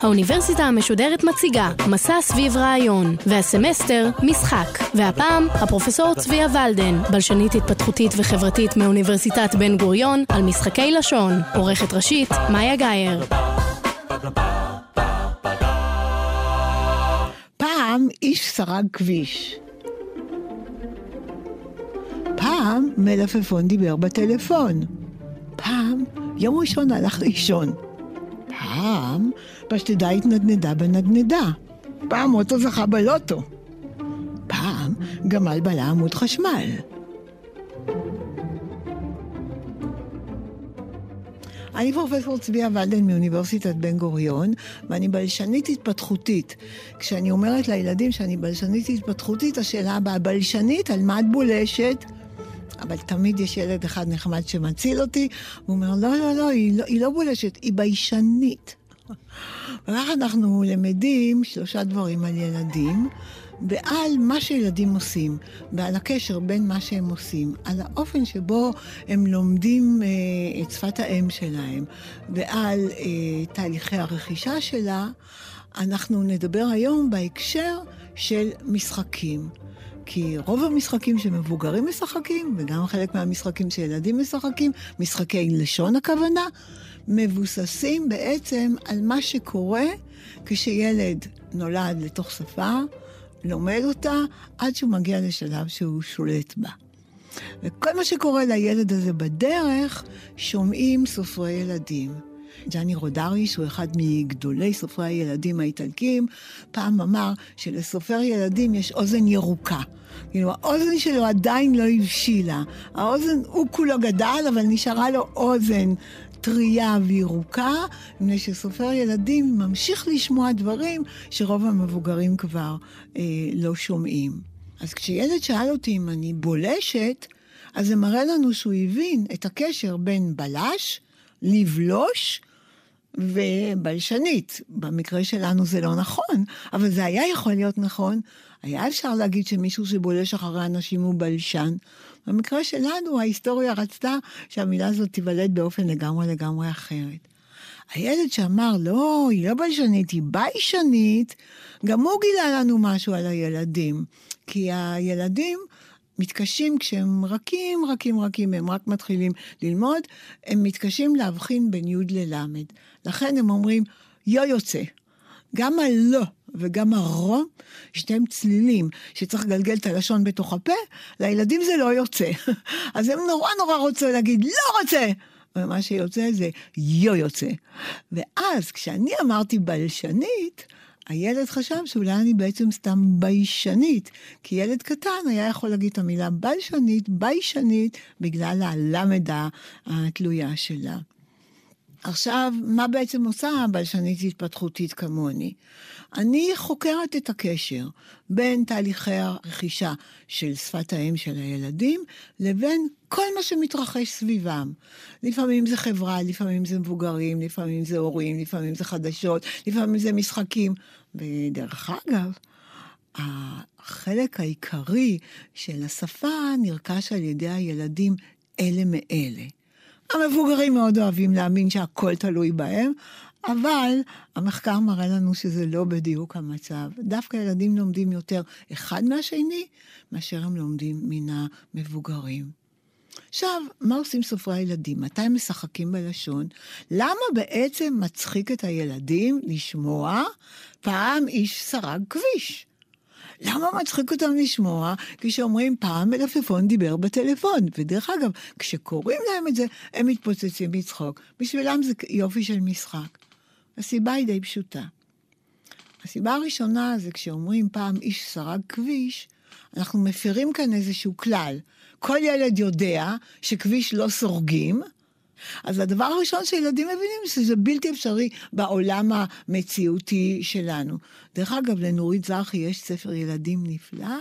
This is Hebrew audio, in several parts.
האוניברסיטה המשודרת מציגה מסע סביב רעיון, והסמסטר משחק. והפעם הפרופסור צביה ולדן, בלשנית התפתחותית וחברתית מאוניברסיטת בן גוריון, על משחקי לשון. עורכת ראשית, מאיה גאייר. פעם איש סרג כביש. פעם מלפפון דיבר בטלפון. פעם יום ראשון הלך לישון. פעם פשטדה התנדנדה בנדנדה. פעם אוטו זכה בלוטו. פעם גמל בלע עמוד חשמל. אני פרופסור צביה ולדן מאוניברסיטת בן גוריון, ואני בלשנית התפתחותית. כשאני אומרת לילדים שאני בלשנית התפתחותית, השאלה הבאה, בלשנית, על מה את בולשת? אבל תמיד יש ילד אחד נחמד שמציל אותי, הוא אומר, לא, לא, לא, היא לא, היא לא בולשת, היא ביישנית. וכך אנחנו למדים שלושה דברים על ילדים, ועל מה שילדים עושים, ועל הקשר בין מה שהם עושים, על האופן שבו הם לומדים אה, את שפת האם שלהם, ועל אה, תהליכי הרכישה שלה, אנחנו נדבר היום בהקשר של משחקים. כי רוב המשחקים שמבוגרים משחקים, וגם חלק מהמשחקים שילדים משחקים, משחקי לשון הכוונה, מבוססים בעצם על מה שקורה כשילד נולד לתוך שפה, לומד אותה, עד שהוא מגיע לשלב שהוא שולט בה. וכל מה שקורה לילד הזה בדרך, שומעים סופרי ילדים. ג'אני רודרי, שהוא אחד מגדולי סופרי הילדים האיטלקים, פעם אמר שלסופר ילדים יש אוזן ירוקה. כאילו, האוזן שלו עדיין לא הבשילה. האוזן, הוא כולו גדל, אבל נשארה לו אוזן טריה וירוקה, מפני שסופר ילדים ממשיך לשמוע דברים שרוב המבוגרים כבר אה, לא שומעים. אז כשילד שאל אותי אם אני בולשת, אז זה מראה לנו שהוא הבין את הקשר בין בלש, לבלוש, ובלשנית. במקרה שלנו זה לא נכון, אבל זה היה יכול להיות נכון. היה אפשר להגיד שמישהו שבולש אחרי אנשים הוא בלשן. במקרה שלנו ההיסטוריה רצתה שהמילה הזאת תיוולד באופן לגמרי לגמרי אחרת. הילד שאמר, לא, היא לא בלשנית, היא ביישנית, גם הוא גילה לנו משהו על הילדים. כי הילדים מתקשים כשהם רכים, רכים, רכים, הם רק מתחילים ללמוד, הם מתקשים להבחין בין י' לל'. לכן הם אומרים, יו יוצא. גם הלא וגם הרו, שתיהם צלילים שצריך לגלגל את הלשון בתוך הפה, לילדים זה לא יוצא. אז הם נורא נורא רוצים להגיד, לא רוצה! ומה שיוצא זה יו יוצא. ואז כשאני אמרתי בלשנית, הילד חשב שאולי אני בעצם סתם ביישנית, כי ילד קטן היה יכול להגיד את המילה בלשנית, ביישנית, בגלל הלמדה התלויה שלה. עכשיו, מה בעצם עושה הבלשנית התפתחותית כמוני? אני חוקרת את הקשר בין תהליכי הרכישה של שפת האם של הילדים לבין כל מה שמתרחש סביבם. לפעמים זה חברה, לפעמים זה מבוגרים, לפעמים זה הורים, לפעמים זה חדשות, לפעמים זה משחקים. ודרך אגב, החלק העיקרי של השפה נרכש על ידי הילדים אלה מאלה. המבוגרים מאוד אוהבים להאמין שהכל תלוי בהם, אבל המחקר מראה לנו שזה לא בדיוק המצב. דווקא ילדים לומדים יותר אחד מהשני, מאשר הם לומדים מן המבוגרים. עכשיו, מה עושים סופרי הילדים? מתי הם משחקים בלשון? למה בעצם מצחיק את הילדים לשמוע פעם איש סרג כביש? למה מצחיק אותם לשמוע כשאומרים פעם מלפפון דיבר בטלפון? ודרך אגב, כשקוראים להם את זה, הם מתפוצצים מצחוק. בשבילם זה יופי של משחק. הסיבה היא די פשוטה. הסיבה הראשונה זה כשאומרים פעם איש סרג כביש, אנחנו מפרים כאן איזשהו כלל. כל ילד יודע שכביש לא סורגים, אז הדבר הראשון שילדים מבינים שזה בלתי אפשרי בעולם המציאותי שלנו. דרך אגב, לנורית זרחי יש ספר ילדים נפלא,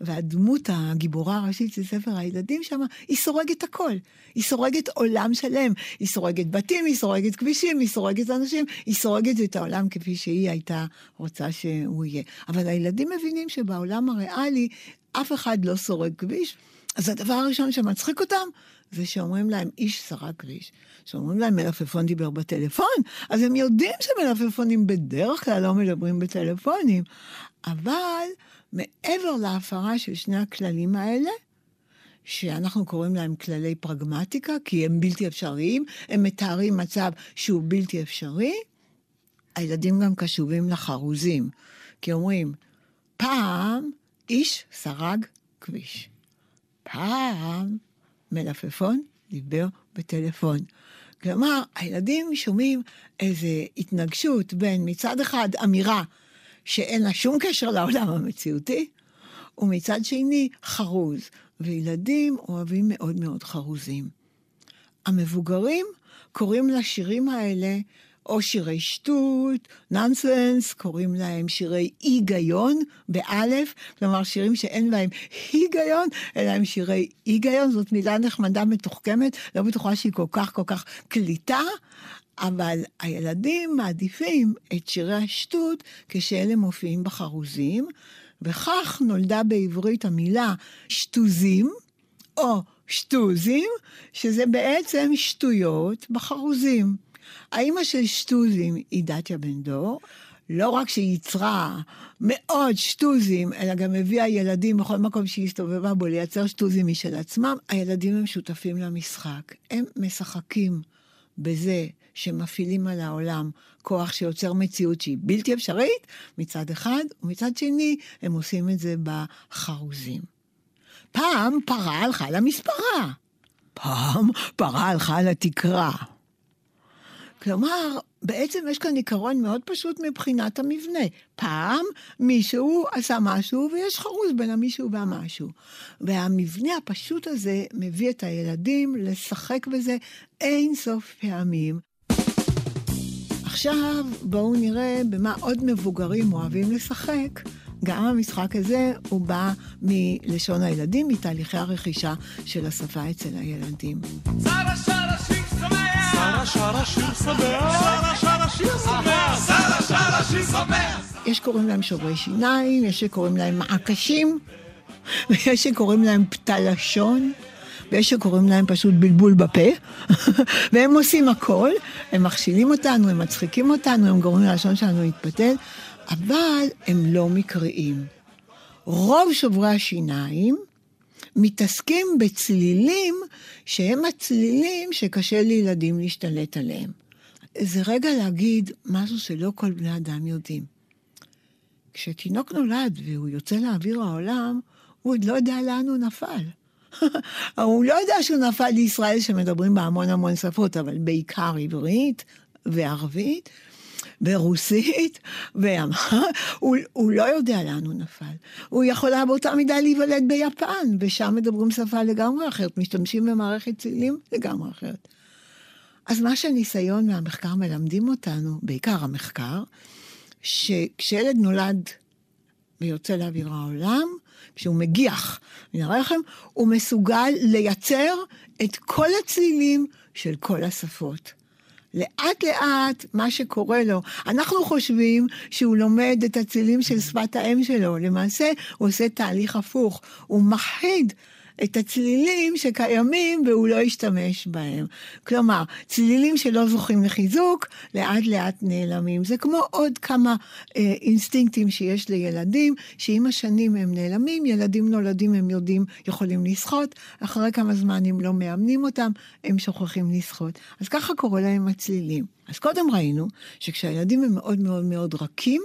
והדמות הגיבורה הראשית של ספר הילדים שם, היא סורגת הכל. היא סורגת עולם שלם. היא סורגת בתים, היא סורגת כבישים, היא סורגת אנשים, היא סורגת את העולם כפי שהיא הייתה רוצה שהוא יהיה. אבל הילדים מבינים שבעולם הריאלי אף אחד לא סורג כביש. אז הדבר הראשון שמצחיק אותם, זה שאומרים להם איש סרק כביש. שאומרים להם מלפפון דיבר בטלפון, אז הם יודעים שמלפפונים בדרך כלל לא מדברים בטלפונים. אבל מעבר להפרה של שני הכללים האלה, שאנחנו קוראים להם כללי פרגמטיקה, כי הם בלתי אפשריים, הם מתארים מצב שהוא בלתי אפשרי, הילדים גם קשובים לחרוזים. כי אומרים, פעם איש סרג כביש. פעם מלפפון דיבר בטלפון. כלומר, הילדים שומעים איזו התנגשות בין מצד אחד אמירה שאין לה שום קשר לעולם המציאותי, ומצד שני חרוז. וילדים אוהבים מאוד מאוד חרוזים. המבוגרים קוראים לשירים האלה או שירי שטות, נונסנס, קוראים להם שירי היגיון, באלף, כלומר שירים שאין בהם היגיון, אלא הם שירי היגיון, זאת מילה נחמדה מתוחכמת, לא בטוחה שהיא כל כך כל כך קליטה, אבל הילדים מעדיפים את שירי השטות כשאלה מופיעים בחרוזים, וכך נולדה בעברית המילה שטוזים, או שטוזים, שזה בעצם שטויות בחרוזים. האימא של שטוזים היא דתיה בן דור, לא רק שהיא ייצרה מאוד שטוזים, אלא גם הביאה ילדים בכל מקום שהיא הסתובבה בו לייצר שטוזים משל עצמם, הילדים הם שותפים למשחק. הם משחקים בזה שמפעילים על העולם כוח שיוצר מציאות שהיא בלתי אפשרית מצד אחד, ומצד שני הם עושים את זה בחרוזים. פעם פרה הלכה למספרה, פעם פרה הלכה לתקרה. כלומר, בעצם יש כאן עיקרון מאוד פשוט מבחינת המבנה. פעם מישהו עשה משהו ויש חרוז בין המישהו והמשהו. והמבנה הפשוט הזה מביא את הילדים לשחק בזה אין סוף פעמים. עכשיו בואו נראה במה עוד מבוגרים אוהבים לשחק. גם המשחק הזה הוא בא מלשון הילדים, מתהליכי הרכישה של השפה אצל הילדים. שרה שרה שיר שמח! שרה שרה שיר שמח! יש שקוראים להם שוברי שיניים, יש שקוראים להם מעקשים, ויש שקוראים להם פתה לשון. ויש שקוראים להם פשוט בלבול בפה, והם עושים הכל, הם מכשילים אותנו, הם מצחיקים אותנו, הם גורמים ללשון שלנו להתפתל, אבל הם לא מקריים. רוב שוברי השיניים מתעסקים בצלילים שהם הצלילים שקשה לילדים להשתלט עליהם. זה רגע להגיד משהו שלא כל בני אדם יודעים. כשתינוק נולד והוא יוצא לאוויר העולם, הוא עוד לא יודע לאן הוא נפל. הוא לא יודע שהוא נפל לישראל שמדברים בה המון המון שפות, אבל בעיקר עברית וערבית. ברוסית, הוא, הוא לא יודע לאן הוא נפל. הוא יכול היה באותה מידה להיוולד ביפן, ושם מדברים שפה לגמרי אחרת, משתמשים במערכת צלילים לגמרי אחרת. אז מה שהניסיון מהמחקר מלמדים אותנו, בעיקר המחקר, שכשילד נולד ויוצא לאוויר העולם, כשהוא מגיח מן הרחם, הוא מסוגל לייצר את כל הצלילים של כל השפות. לאט לאט מה שקורה לו, אנחנו חושבים שהוא לומד את הצלילים של שפת האם שלו, למעשה הוא עושה תהליך הפוך, הוא מחיד את הצלילים שקיימים והוא לא ישתמש בהם. כלומר, צלילים שלא זוכים לחיזוק, לאט לאט נעלמים. זה כמו עוד כמה אה, אינסטינקטים שיש לילדים, שעם השנים הם נעלמים, ילדים נולדים הם יודעים, יכולים לשחות, אחרי כמה זמן אם לא מאמנים אותם, הם שוכחים לשחות. אז ככה קורה להם הצלילים. אז קודם ראינו שכשהילדים הם מאוד מאוד מאוד רכים,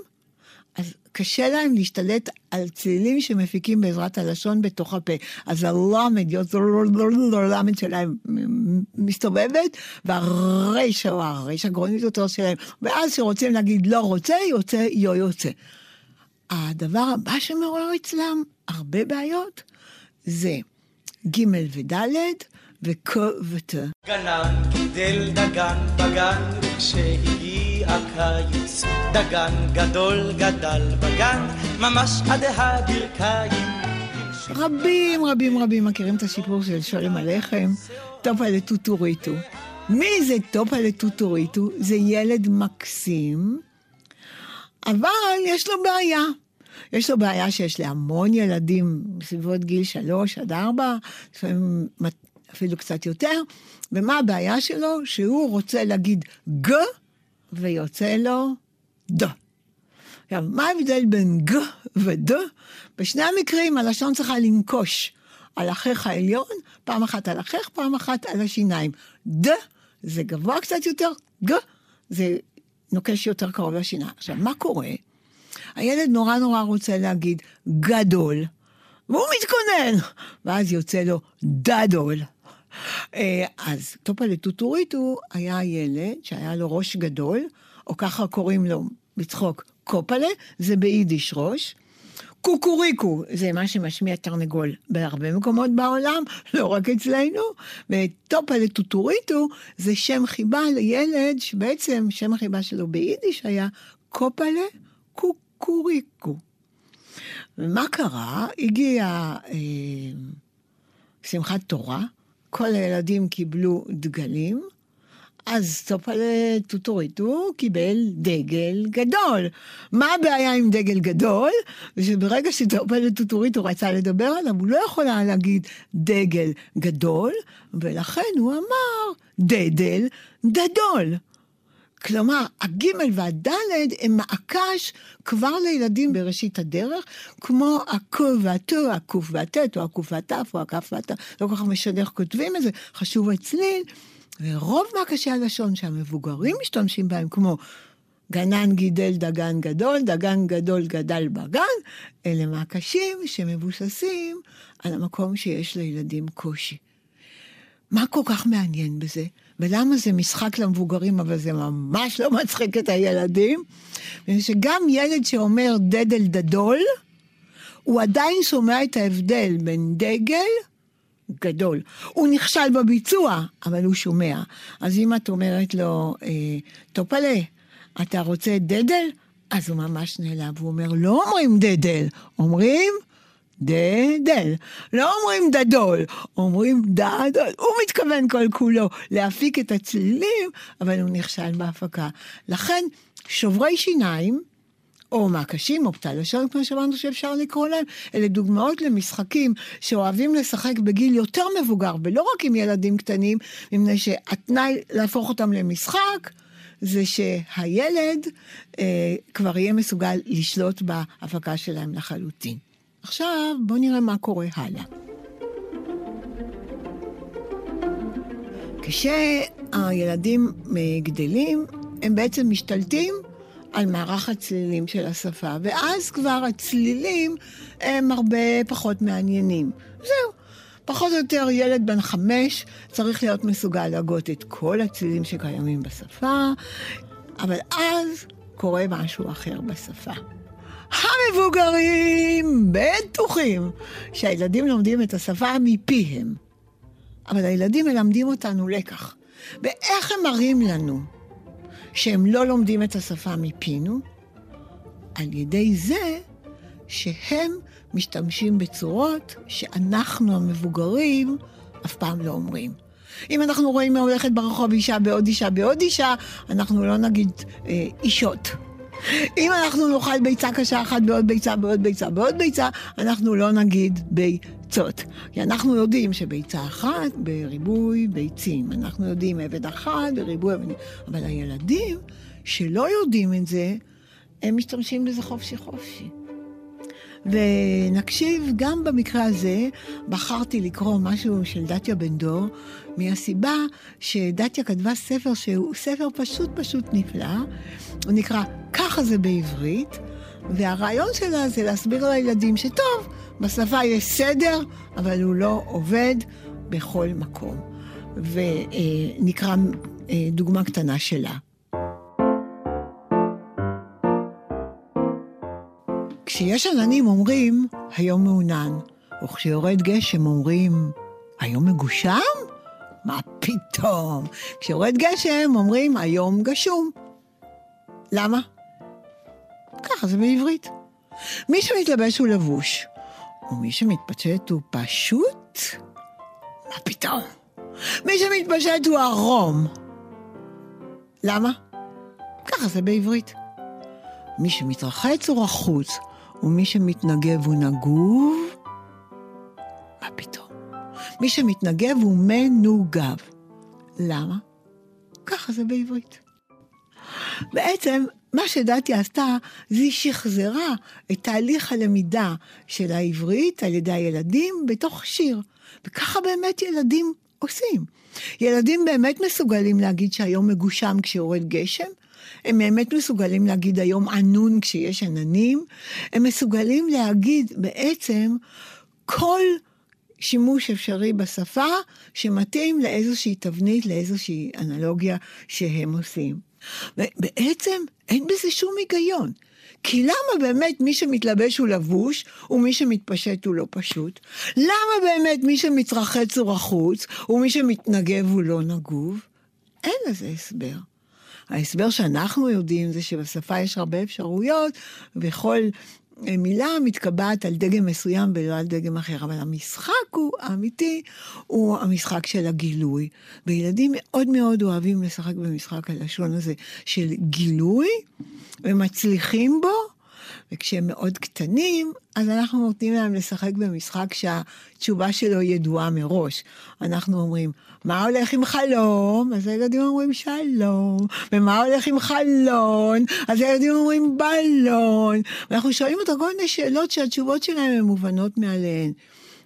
קשה להם להשתלט על צלילים שמפיקים בעזרת הלשון בתוך הפה. אז הלמד, הלמד שלהם מסתובבת, והרישה או הרישה גרונית יותר שלהם, ואז כשרוצים להגיד לא רוצה, יוצא יו יוצא. הדבר הבא שמעורר אצלם הרבה בעיות זה ג' וד', וכ ות. גנן גידל דגן בגן, וכשהגיע קיץ, דגן גדול גדל בגן, ממש עד הברכיים. רבים רבים רבים מכירים את הסיפור של שולם הלחם, טופה לטוטוריטו. מי זה טופה לטוטוריטו? זה ילד מקסים, אבל יש לו בעיה. יש לו בעיה שיש להמון ילדים בסביבות גיל שלוש עד ארבע, לפעמים אפילו קצת יותר, ומה הבעיה שלו? שהוא רוצה להגיד ג, ויוצא לו ד. עכשיו, מה ההבדל בין ג וד? בשני המקרים הלשון צריכה לנקוש על החך העליון, פעם אחת על החך, פעם אחת על השיניים. ד זה גבוה קצת יותר, ג זה נוקש יותר קרוב לשיניים. עכשיו, מה קורה? הילד נורא נורא רוצה להגיד גדול, והוא מתכונן, ואז יוצא לו דדול. אה, אז טופה לטוטוריטו היה ילד שהיה לו ראש גדול, או ככה קוראים לו בצחוק קופלה, זה ביידיש ראש. קוקוריקו זה מה שמשמיע תרנגול בהרבה מקומות בעולם, לא רק אצלנו. וטופה לטוטוריטו זה שם חיבה לילד שבעצם שם החיבה שלו ביידיש היה קופלה קוקוריקו. ומה קרה? הגיעה אה, שמחת תורה, כל הילדים קיבלו דגלים, אז טופלה טוטוריטו קיבל דגל גדול. מה הבעיה עם דגל גדול? שברגע שטופלה טוטוריטו רצה לדבר עליו, הוא לא יכול היה להגיד דגל גדול, ולכן הוא אמר דדל דדול. כלומר, הגימל והדלת הם מוקש כבר לילדים בראשית הדרך, כמו הקו והטו, הקוף והטט, או הקוף והתף, או הכף והתף, לא כל כך משנה איך כותבים את זה, חשוב הצליל. ורוב מעקשי הלשון שהמבוגרים משתמשים בהם, כמו גנן גידל דגן גדול, דגן גדול גדל בגן, אלה מעקשים שמבוססים על המקום שיש לילדים קושי. מה כל כך מעניין בזה? ולמה זה משחק למבוגרים, אבל זה ממש לא מצחיק את הילדים? שגם ילד שאומר דדל דדול, הוא עדיין שומע את ההבדל בין דגל גדול. הוא נכשל בביצוע, אבל הוא שומע. אז אם את אומרת לו, אה, טופלה, אתה רוצה דדל? אז הוא ממש נעלב, הוא אומר, לא אומרים דדל, אומרים דדל. לא אומרים דדול, אומרים דדול. הוא מתכוון כל כולו להפיק את הצלילים, אבל הוא נכשל בהפקה. לכן, שוברי שיניים, או מעקשים, או פתל לשון, כמו שאמרנו שאפשר לקרוא להם, אלה דוגמאות למשחקים שאוהבים לשחק בגיל יותר מבוגר, ולא רק עם ילדים קטנים, מפני שהתנאי להפוך אותם למשחק, זה שהילד אה, כבר יהיה מסוגל לשלוט בהפקה שלהם לחלוטין. עכשיו בואו נראה מה קורה הלאה. כשהילדים גדלים, הם בעצם משתלטים על מערך הצלילים של השפה, ואז כבר הצלילים הם הרבה פחות מעניינים. זהו. פחות או יותר ילד בן חמש צריך להיות מסוגל להגות את כל הצלילים שקיימים בשפה, אבל אז קורה משהו אחר בשפה. המבוגרים בטוחים שהילדים לומדים את השפה מפיהם, אבל הילדים מלמדים אותנו לקח. ואיך הם מראים לנו שהם לא לומדים את השפה מפינו? על ידי זה שהם משתמשים בצורות שאנחנו המבוגרים אף פעם לא אומרים. אם אנחנו רואים הולכת ברחוב אישה בעוד אישה בעוד אישה, אנחנו לא נגיד אה, אישות. אם אנחנו נאכל ביצה קשה אחת בעוד ביצה בעוד ביצה בעוד ביצה, אנחנו לא נגיד ביצות. כי אנחנו יודעים שביצה אחת בריבוי ביצים. אנחנו יודעים עבד אחד בריבוי. אבל הילדים שלא יודעים את זה, הם משתמשים בזה חופשי חופשי. ונקשיב, גם במקרה הזה בחרתי לקרוא משהו של דתיה בן דור, מהסיבה שדתיה כתבה ספר שהוא ספר פשוט פשוט נפלא, הוא נקרא "ככה זה בעברית", והרעיון שלה זה להסביר לילדים שטוב, בשפה יש סדר, אבל הוא לא עובד בכל מקום. ונקרא אה, דוגמה קטנה שלה. כשיש עננים אומרים, היום מעונן, וכשיורד גשם אומרים, היום מגושם? מה פתאום? כשיורד גשם אומרים היום גשום. למה? ככה זה בעברית. מי שמתלבש הוא לבוש, ומי שמתפשט הוא פשוט? מה פתאום? מי שמתפשט הוא ערום. למה? ככה זה בעברית. מי שמתרחץ הוא רחוץ, ומי שמתנגב הוא נגוב. מה פתאום? מי שמתנגב הוא מנוגב. למה? ככה זה בעברית. בעצם, מה שדתי עשתה, זה היא שחזרה את תהליך הלמידה של העברית על ידי הילדים בתוך שיר. וככה באמת ילדים עושים. ילדים באמת מסוגלים להגיד שהיום מגושם כשיורד גשם, הם באמת מסוגלים להגיד היום ענון כשיש עננים, הם מסוגלים להגיד בעצם כל שימוש אפשרי בשפה שמתאים לאיזושהי תבנית, לאיזושהי אנלוגיה שהם עושים. בעצם אין בזה שום היגיון. כי למה באמת מי שמתלבש הוא לבוש, ומי שמתפשט הוא לא פשוט? למה באמת מי שמתרחץ הוא רחוץ, ומי שמתנגב הוא לא נגוב? אין לזה הסבר. ההסבר שאנחנו יודעים זה שבשפה יש הרבה אפשרויות, וכל מילה מתקבעת על דגם מסוים ולא על דגם אחר, אבל המשחק הוא, האמיתי, הוא המשחק של הגילוי. וילדים מאוד מאוד אוהבים לשחק במשחק הלשון הזה של גילוי, ומצליחים בו, וכשהם מאוד קטנים, אז אנחנו נותנים להם לשחק במשחק שהתשובה שלו ידועה מראש. אנחנו אומרים, מה הולך עם חלום? אז הילדים אומרים שלום. ומה הולך עם חלון? אז הילדים אומרים בלון. ואנחנו שואלים אותם כל מיני שאלות שהתשובות שלהם הן מובנות מעליהן.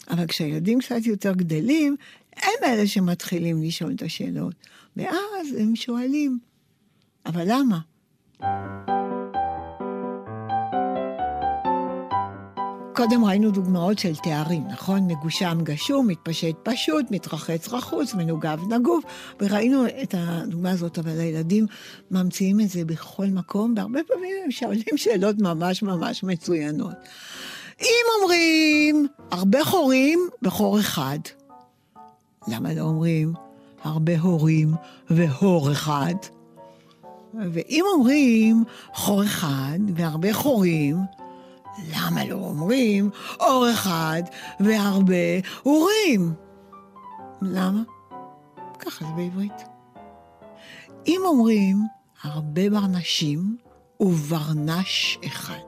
אבל כשהילדים קצת יותר גדלים, הם אלה שמתחילים לשאול את השאלות. ואז הם שואלים, אבל למה? קודם ראינו דוגמאות של תארים, נכון? מגושם גשום, מתפשט פשוט, מתרחץ רחוץ, מנוגב נגוב, וראינו את הדוגמה הזאת, אבל הילדים ממציאים את זה בכל מקום, והרבה פעמים הם שואלים שאלות ממש ממש מצוינות. אם אומרים הרבה חורים בחור אחד, למה לא אומרים הרבה הורים והור אחד? ואם אומרים חור אחד והרבה חורים, למה לא אומרים אור אחד והרבה אורים? למה? ככה זה בעברית. אם אומרים הרבה ברנשים וברנש אחד,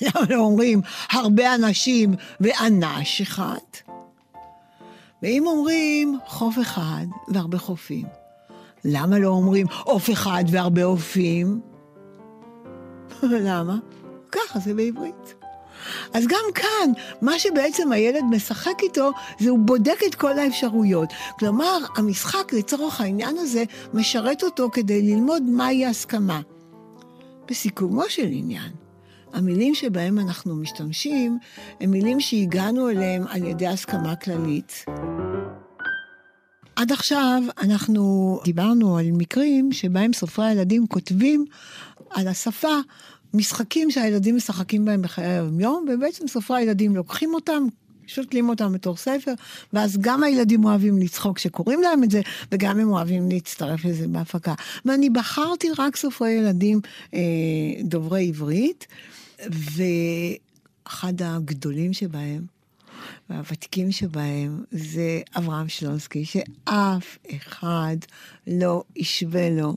למה לא אומרים הרבה אנשים ואנש אחד? ואם אומרים חוף אחד והרבה חופים, למה לא אומרים עוף אחד והרבה עופים? למה? ככה זה בעברית. אז גם כאן, מה שבעצם הילד משחק איתו, זה הוא בודק את כל האפשרויות. כלומר, המשחק לצורך העניין הזה משרת אותו כדי ללמוד מהי הסכמה. בסיכומו של עניין, המילים שבהם אנחנו משתמשים, הם מילים שהגענו אליהם על ידי הסכמה כללית. עד עכשיו אנחנו דיברנו על מקרים שבהם סופרי הילדים כותבים על השפה משחקים שהילדים משחקים בהם בחיי היום-יום, ובעצם סופרי הילדים לוקחים אותם, שותלים אותם בתור ספר, ואז גם הילדים אוהבים לצחוק כשקוראים להם את זה, וגם הם אוהבים להצטרף לזה בהפקה. ואני בחרתי רק סופרי ילדים אה, דוברי עברית, ואחד הגדולים שבהם, והוותיקים שבהם זה אברהם שלונסקי, שאף אחד לא ישווה לו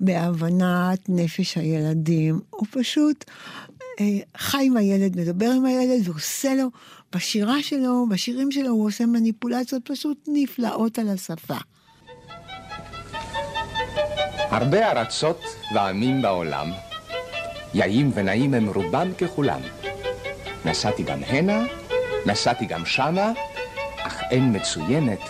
בהבנת נפש הילדים. הוא פשוט אה, חי עם הילד, מדבר עם הילד ועושה לו, בשירה שלו, בשירים שלו, הוא עושה מניפולציות פשוט נפלאות על השפה. הרבה ארצות ועמים בעולם, יאים ונעים הם רובם ככולם. נסעתי גם הנה נסעתי גם שמה, אך אין מצוינת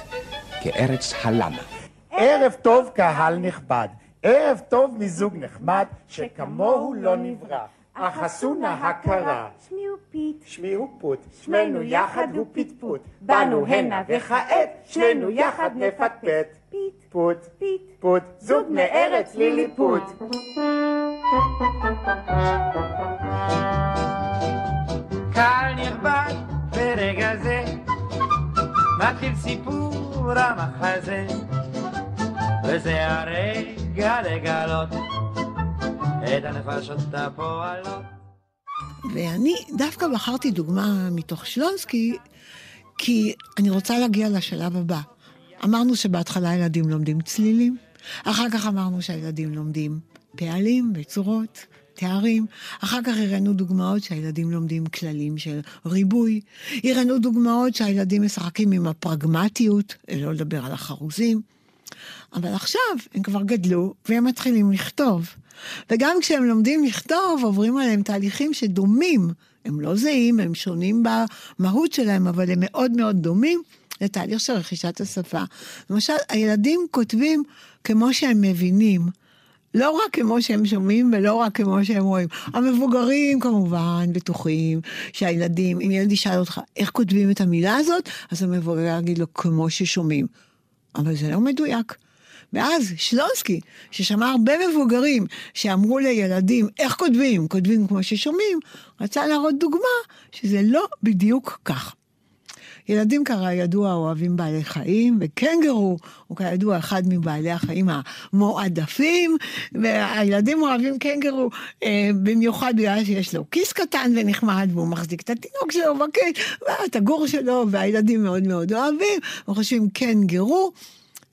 כארץ הלמה. ערב טוב, קהל נכבד. ערב טוב מזוג נחמד, שכמוהו לא נברא. אך עשו נא הכרה. שמי הוא פיט. שמי הוא פוט. שמנו יחד הוא פטפוט. באנו הנה וכעת, שנינו יחד נפטפט. פיט. פוט. פיט. פוט. זוג מארץ ליליפוט. קהל נכבד ברגע זה מתחיל סיפור המחזה, וזה ואני דווקא בחרתי דוגמה מתוך שלונסקי, כי אני רוצה להגיע לשלב הבא. אמרנו שבהתחלה ילדים לומדים צלילים, אחר כך אמרנו שהילדים לומדים פעלים וצורות, תארים, אחר כך הראינו דוגמאות שהילדים לומדים כללים של ריבוי, הראינו דוגמאות שהילדים משחקים עם הפרגמטיות, לא לדבר על החרוזים. אבל עכשיו הם כבר גדלו והם מתחילים לכתוב. וגם כשהם לומדים לכתוב, עוברים עליהם תהליכים שדומים. הם לא זהים, הם שונים במהות שלהם, אבל הם מאוד מאוד דומים לתהליך של רכישת השפה. למשל, הילדים כותבים כמו שהם מבינים. לא רק כמו שהם שומעים ולא רק כמו שהם רואים. המבוגרים כמובן בטוחים שהילדים, אם ילד ישאל אותך איך כותבים את המילה הזאת, אז המבוגר יגיד לו כמו ששומעים. אבל זה לא מדויק. ואז שלונסקי, ששמע הרבה מבוגרים שאמרו לילדים איך כותבים, כותבים כמו ששומעים, רצה להראות דוגמה שזה לא בדיוק כך. ילדים כידוע אוהבים בעלי חיים, וקנגרו הוא כידוע אחד מבעלי החיים המועדפים, והילדים אוהבים קנגרו אה, במיוחד בגלל שיש לו כיס קטן ונחמד, והוא מחזיק את התינוק שלו בכיס, ואת הגור שלו, והילדים מאוד מאוד אוהבים, וחושבים קנגרו.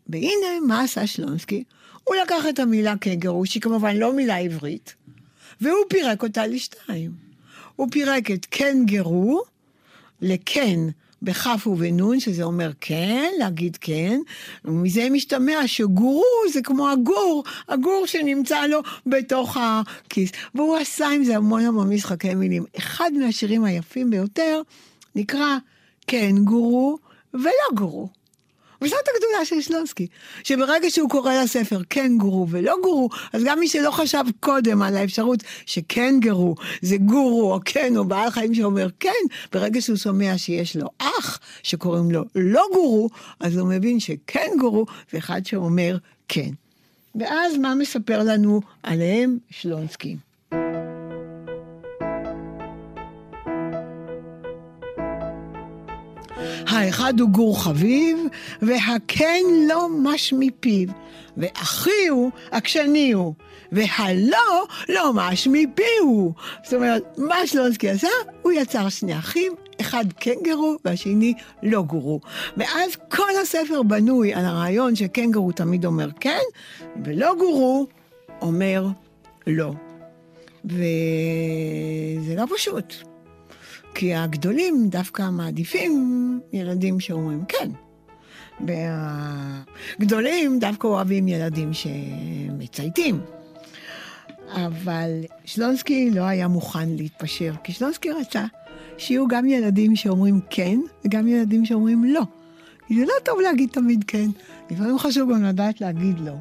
והנה, מה עשה שלונסקי? הוא לקח את המילה קנגרו, שהיא כמובן לא מילה עברית, והוא פירק אותה לשתיים. הוא פירק את קנגרו לכן בכף ובנון, שזה אומר כן, להגיד כן, ומזה משתמע שגורו זה כמו הגור, הגור שנמצא לו בתוך הכיס. והוא עשה עם זה המון המון משחקי מילים. אחד מהשירים היפים ביותר נקרא כן גורו ולא גורו. וזאת הגדולה של שלונסקי, שברגע שהוא קורא לספר כן גורו ולא גורו, אז גם מי שלא חשב קודם על האפשרות שכן גרו זה גורו או כן או בעל חיים שאומר כן, ברגע שהוא שומע שיש לו אח שקוראים לו לא גורו, אז הוא מבין שכן גורו זה אחד שאומר כן. ואז מה מספר לנו עליהם שלונסקי? האחד הוא גור חביב, והכן לא מש מפיו, ואחי הוא עקשני הוא, והלא לא מש מפיהו. זאת אומרת, מה שלונסקי עשה? הוא יצר שני אחים, אחד כן גרו והשני לא גורו. ואז כל הספר בנוי על הרעיון שכן גרו תמיד אומר כן, ולא גורו אומר לא. וזה לא פשוט. כי הגדולים דווקא מעדיפים ילדים שאומרים כן. והגדולים דווקא אוהבים ילדים שמצייתים. אבל שלונסקי לא היה מוכן להתפשר, כי שלונסקי רצה שיהיו גם ילדים שאומרים כן, וגם ילדים שאומרים לא. כי זה לא טוב להגיד תמיד כן, לפעמים חשוב גם לדעת להגיד לא.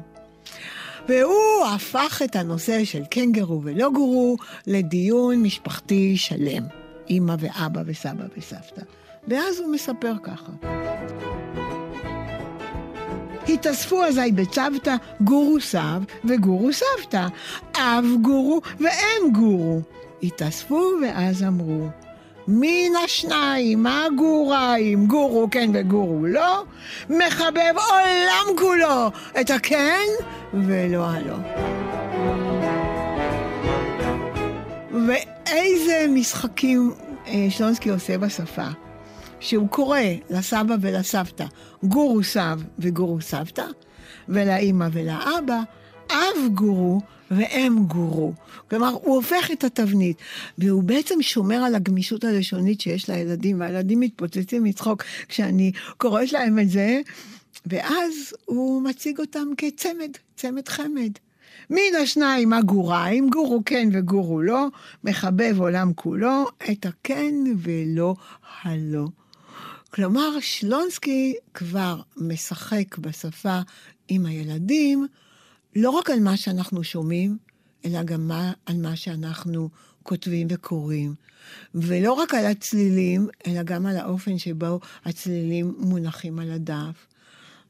והוא הפך את הנושא של כן גרו ולא גרו לדיון משפחתי שלם. אימא ואבא וסבא וסבתא. ואז הוא מספר ככה. התאספו אזי בצוותא גורו סב וגורו סבתא, אב גורו ואם גורו. התאספו ואז אמרו, מן השניים, מה גוריים, גורו כן וגורו לא, מחבב עולם כולו את הכן ולא הלא. ואיזה משחקים אה, שלונסקי עושה בשפה. שהוא קורא לסבא ולסבתא גורו סב וגורו סבתא, ולאימא ולאבא אב גורו ואם גורו. כלומר, הוא הופך את התבנית, והוא בעצם שומר על הגמישות הלשונית שיש לילדים, והילדים מתפוצצים מצחוק כשאני קוראת להם את זה, ואז הוא מציג אותם כצמד, צמד חמד. מן השניים הגוריים, גורו כן וגורו לא, מחבב עולם כולו, את הכן ולא הלא. כלומר, שלונסקי כבר משחק בשפה עם הילדים, לא רק על מה שאנחנו שומעים, אלא גם מה, על מה שאנחנו כותבים וקוראים. ולא רק על הצלילים, אלא גם על האופן שבו הצלילים מונחים על הדף.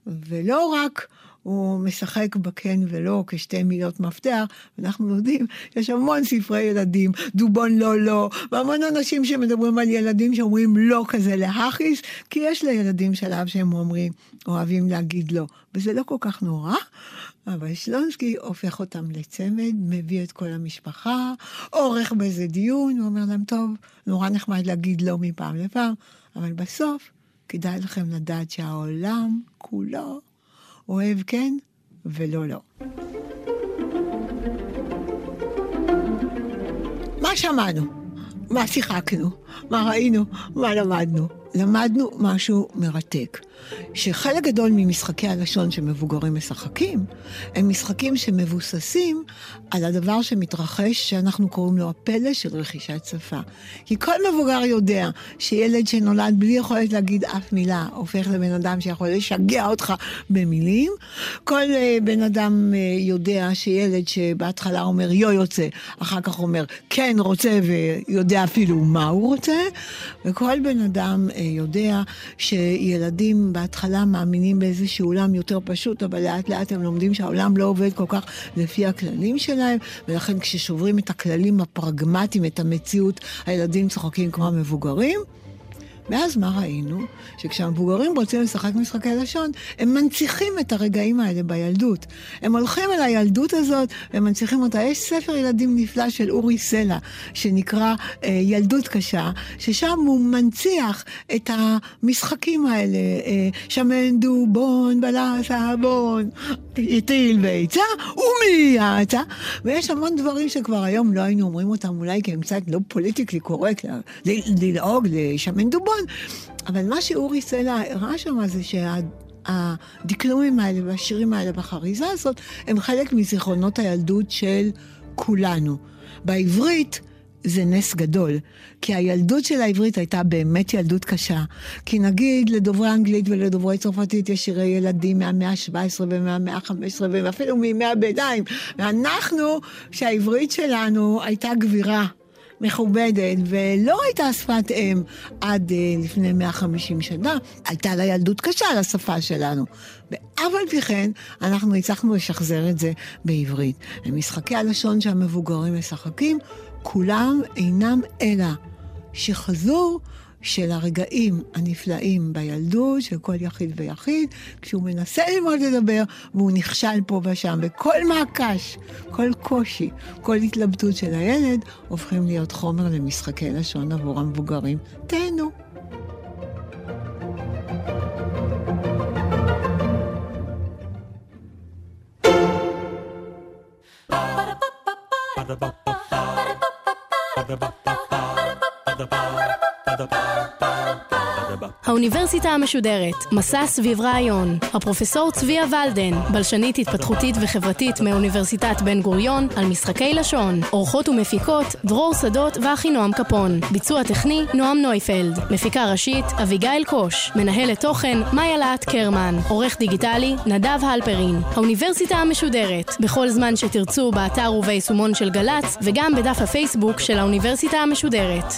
ולא רק הוא משחק בכן ולא כשתי מילות מפתח, ואנחנו יודעים, יש המון ספרי ילדים, דובון לא לא, והמון אנשים שמדברים על ילדים שאומרים לא כזה להכיס, כי יש לילדים שלב שהם אומרים, אוהבים להגיד לא, וזה לא כל כך נורא. אבל שלונסקי הופך אותם לצמד, מביא את כל המשפחה, עורך באיזה דיון, הוא אומר להם, טוב, נורא נחמד להגיד לא מפעם לפעם, אבל בסוף כדאי לכם לדעת שהעולם כולו אוהב כן ולא לא. מה שמענו? מה שיחקנו? מה ראינו? מה למדנו? למדנו משהו מרתק. שחלק גדול ממשחקי הלשון שמבוגרים משחקים, הם משחקים שמבוססים על הדבר שמתרחש, שאנחנו קוראים לו הפלא של רכישת שפה. כי כל מבוגר יודע שילד שנולד בלי יכולת להגיד אף מילה, הופך לבן אדם שיכול לשגע אותך במילים. כל uh, בן אדם uh, יודע שילד שבהתחלה אומר יו יוצא, אחר כך אומר כן רוצה ויודע אפילו מה הוא רוצה. וכל בן אדם uh, יודע שילדים בהתחלה מאמינים באיזשהו עולם יותר פשוט, אבל לאט לאט הם לומדים שהעולם לא עובד כל כך לפי הכללים שלהם, ולכן כששוברים את הכללים הפרגמטיים, את המציאות, הילדים צוחקים כמו המבוגרים. ואז מה ראינו? שכשהמבוגרים רוצים לשחק משחקי לשון, הם מנציחים את הרגעים האלה בילדות. הם הולכים אל הילדות הזאת ומנציחים אותה. יש ספר ילדים נפלא של אורי סלע, שנקרא אה, ילדות קשה, ששם הוא מנציח את המשחקים האלה, אה, שמן דובון, בלס הבון, הטיל ביצה, ומי יצא. ויש המון דברים שכבר היום לא היינו אומרים אותם, אולי כי הם קצת לא פוליטיקלי קורקט, ללעוג לשמן דובון. אבל מה שאורי סלע הראה שם זה שהדקלומים האלה והשירים האלה בחריזה הזאת הם חלק מזיכרונות הילדות של כולנו. בעברית זה נס גדול, כי הילדות של העברית הייתה באמת ילדות קשה. כי נגיד לדוברי אנגלית ולדוברי צרפתית יש שירי ילדים מהמאה ה-17 ומהמאה ה-15 ואפילו מימי הביניים. ואנחנו, שהעברית שלנו הייתה גבירה. מכובדת, ולא הייתה שפת אם עד uh, לפני 150 שנה, הייתה לה ילדות קשה לשפה שלנו. ואף על פי כן, אנחנו הצלחנו לשחזר את זה בעברית. ומשחקי הלשון שהמבוגרים משחקים, כולם אינם אלא שחזור של הרגעים הנפלאים בילדות של כל יחיד ויחיד, כשהוא מנסה ללמוד לדבר והוא נכשל פה ושם, וכל מעקש, כל קושי, כל התלבטות של הילד, הופכים להיות חומר למשחקי לשון עבור המבוגרים. תהנו. Ba-da-ba-ba-ba האוניברסיטה המשודרת, מסע סביב רעיון. הפרופסור צביה ולדן, בלשנית התפתחותית וחברתית מאוניברסיטת בן גוריון, על משחקי לשון. אורחות ומפיקות, דרור שדות ואחינועם קפון. ביצוע טכני, נועם נויפלד. מפיקה ראשית, אביגיל קוש. מנהלת תוכן, מאיה להט קרמן. עורך דיגיטלי, נדב הלפרין. האוניברסיטה המשודרת, בכל זמן שתרצו באתר וביישומון של גל"צ, וגם בדף הפייסבוק של האוניברסיטה המשודרת.